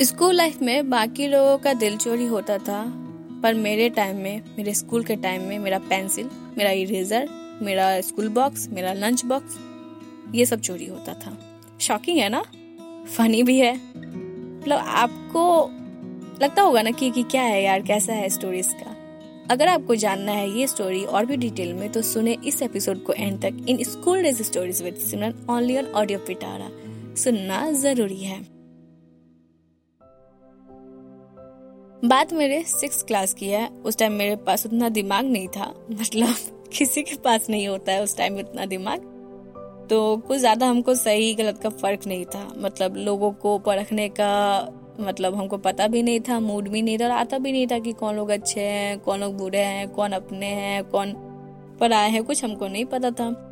School life में बाकी लोगों का दिल चोरी होता था पर मेरे टाइम में मेरे स्कूल के टाइम में मेरा पेंसिल मेरा इरेजर मेरा स्कूल बॉक्स मेरा लंच बॉक्स ये सब चोरी होता था। शॉकिंग है ना? फनी भी है। मतलब आपको लगता होगा ना कि, कि क्या है यार कैसा है स्टोरी इसका अगर आपको जानना है ये स्टोरी और भी डिटेल में तो सुने इस एपिसोड को एंड तक। In school days stories with Simran only on audio Pitara सुनना ज़रूरी है। बात मेरे सिक्स क्लास की है। उस टाइम मेरे पास उतना दिमाग नहीं था। मतलब किसी के पास नहीं होता है उस टाइम इतना दिमाग। तो कुछ ज़्यादा हमको सही गलत का फ़र्क नहीं था। मतलब लोगों को परखने का मतलब हमको पता भी नहीं था मूड भी नहीं था और आता भी नहीं था कि कौन लोग अच्छे हैं, कौन लोग बुरे हैं, कौन अपने हैं, कौन पराए हैं, कुछ हमको नहीं पता था।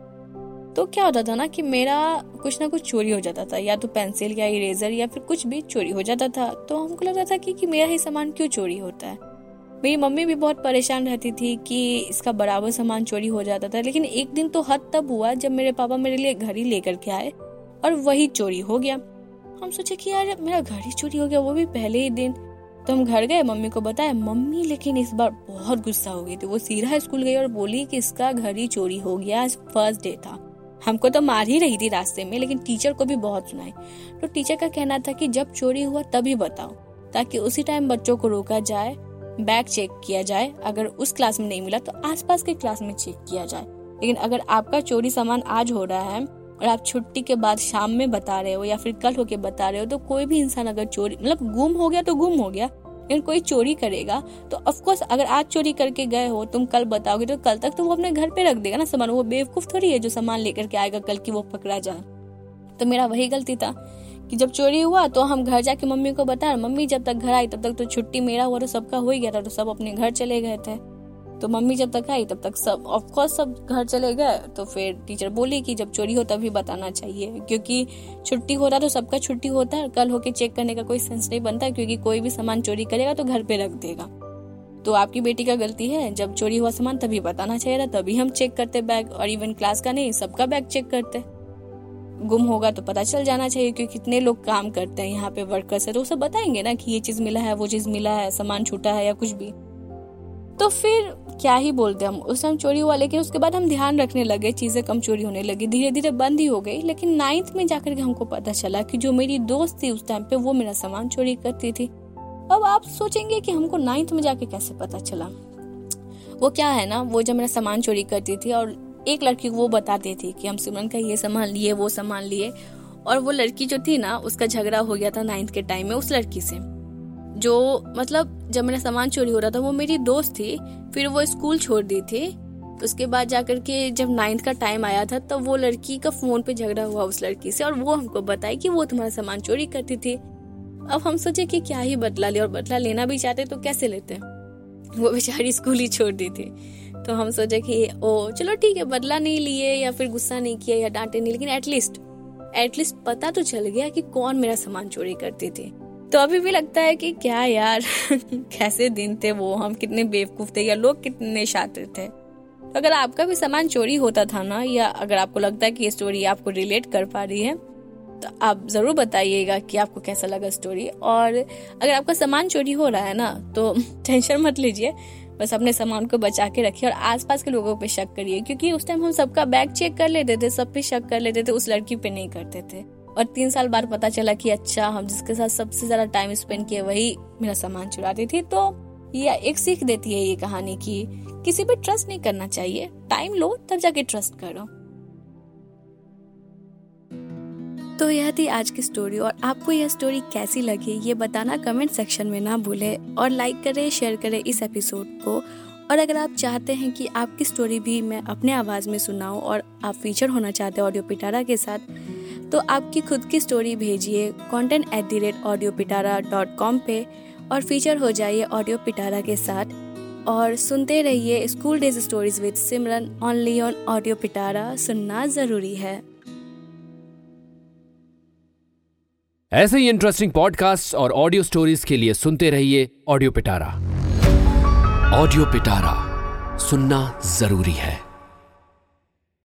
तो क्या होता था ना कि मेरा कुछ ना कुछ चोरी हो जाता था या तो पेंसिल या इरेजर या फिर कुछ भी चोरी हो जाता था। तो हमको लगता था कि, कि मेरा ही सामान क्यों चोरी होता है? मेरी मम्मी भी बहुत परेशान रहती थी कि इसका बराबर सामान चोरी हो जाता था लेकिन एक दिन तो हद तब हुआ जब मेरे पापा मेरे लिए घड़ी लेकर के आए और वही चोरी हो गया। हम सोचे कि यार मेरा घड़ी चोरी हो गया वो भी पहले ही दिन। तो हम घर गए मम्मी को बताया मम्मी लेकिन इस बार बहुत गुस्सा हो गई थी। वो सीधा स्कूल गई और बोली कि इसका घड़ी चोरी हो गया फ़र्स्ट डे था। हमको तो मार ही रही थी रास्ते में, लेकिन टीचर को भी बहुत सुनाई। तो टीचर का कहना था कि जब चोरी हुआ तभी बताओ, ताकि उसी टाइम बच्चों को रोका जाए बैग चेक किया जाए, अगर उस क्लास में नहीं मिला तो आसपास के क्लास में चेक किया जाए। लेकिन अगर आपका चोरी सामान आज हो रहा है और आप छुट्टी के बाद शाम में बता रहे हो या फिर कल होके बता रहे हो तो कोई भी इंसान अगर चोरी मतलब गुम हो गया तो गुम हो गया लेकिन कोई चोरी करेगा तो ऑफकोर्स अगर आज चोरी करके गए हो, तुम कल बताओगे तो कल तक तो वो अपने घर पे रख देगा ना सामान। वो बेवकूफ़ थोड़ी है जो सामान लेकर के आएगा कल की वो पकड़ा जाए। तो मेरा वही गलती था कि जब चोरी हुआ तो हम घर जाके मम्मी को बता, मम्मी जब तक घर आई, तब तक तो छुट्टी मेरा हुआ तो सबका हो ही गया था तो सब अपने घर चले गए थे। तो मम्मी जब तक आई, तब तक सब ऑफकोर्स सब घर चले गए तो फिर टीचर बोली कि जब चोरी हो तभी बताना चाहिए, क्योंकि छुट्टी हो रहा तो सबका छुट्टी होता है, कल होके चेक करने का कोई सेंस नहीं बनता, क्योंकि कोई भी सामान चोरी करेगा तो घर पे रख देगा। तो आपकी बेटी का गलती है, जब चोरी हुआ सामान तभी बताना चाहिए था, तभी हम चेक करते बैग और इवन क्लास का नहीं, सबका बैग चेक करते। गुम होगा तो पता चल जाना चाहिए, क्योंकि कितने लोग काम करते हैं, यहाँ पे वर्कर्स है तो वो सब बताएँगे ना कि ये चीज़ मिला है, वो चीज़ मिला है, सामान छूटा है या कुछ भी। तो फिर क्या ही बोलते हम? उस टाइम चोरी हुआ, लेकिन उसके बाद हम ध्यान रखने लगे, चीज़ें कम चोरी होने लगी धीरे धीरे बंद ही हो गई। लेकिन नाइन्थ में जाकर के हमको पता चला कि जो मेरी दोस्त थी उस टाइम पे, वो मेरा सामान चोरी करती थी। अब आप सोचेंगे कि हमको नाइन्थ में जाके कैसे पता चला? वो क्या है ना, वो जब मेरा सामान चोरी करती थी और एक लड़की को वो बताती थी कि हम सिमरन का ये सामान लिए, वो सामान लिए, और वो लड़की जो थी ना, उसका झगड़ा हो गया था नाइन्थ के टाइम में उस लड़की से। जो मतलब जब मेरा सामान चोरी हो रहा था, वो मेरी दोस्त थी, फिर वो स्कूल छोड़ दी थी। उसके बाद जाकर के जब नाइन्थ का टाइम आया था, तब तो वो लड़की का फ़ोन पे झगड़ा हुआ उस लड़की से और वो हमको बताई कि वो तुम्हारा सामान चोरी करती थी। अब हम सोचे कि क्या ही बदला ले और बदला लेना भी चाहते तो कैसे लेते? वो बेचारी स्कूल ही छोड़ दी थी। तो हम सोचे कि, ओ, चलो ठीक है, बदला नहीं लिए या फिर गुस्सा नहीं किया या डांटे नहीं, लेकिन एटलीस्ट एटलीस्ट पता तो चल गया कि कौन मेरा सामान चोरी करती थी। तो अभी भी लगता है कि क्या यार, कैसे दिन थे वो, हम कितने बेवकूफ़ थे या लोग कितने शातिर थे। तो अगर आपका भी सामान चोरी होता था ना, या अगर आपको लगता है कि ये स्टोरी आपको रिलेट कर पा रही है तो आप ज़रूर बताइएगा कि आपको कैसा लगा स्टोरी और अगर आपका सामान चोरी हो रहा है ना तो टेंशन मत लीजिए, बस अपने सामान को बचा के रखिए और आसपास के लोगों पे शक करिए, क्योंकि उस टाइम हम सबका बैग चेक कर लेते थे, सब पे शक कर लेते थे, उस लड़की पे नहीं करते थे। और तीन साल बाद पता चला कि अच्छा हम जिसके साथ सबसे ज़्यादा टाइम स्पेंड किया वही मेरा सामान चुराती थी। तो ये एक सीख देती है ये कहानी की किसी पे ट्रस्ट नहीं करना चाहिए। टाइम लो, तब जाके ट्रस्ट करो। तो यह थी आज की स्टोरी और आपको यह स्टोरी कैसी लगी, ये बताना कमेंट सेक्शन में ना भूले और लाइक करें शेयर करें इस एपिसोड को। और अगर आप चाहते हैं कि आपकी स्टोरी भी मैं अपने आवाज़ में सुनाऊं और आप फीचर होना चाहते हैं ऑडियो पिटारा के साथ तो आपकी खुद की स्टोरी भेजिए content at the rate audio Pitara dot com पे और फीचर हो जाइए ऑडियो पिटारा के साथ। और सुनते रहिए school days stories with Simran only on audio Pitara सुनना ज़रूरी है। ऐसे ही इंटरेस्टिंग पॉडकास्ट और ऑडियो स्टोरीज के लिए सुनते रहिए ऑडियो पिटारा ऑडियो पिटारा सुनना ज़रूरी है।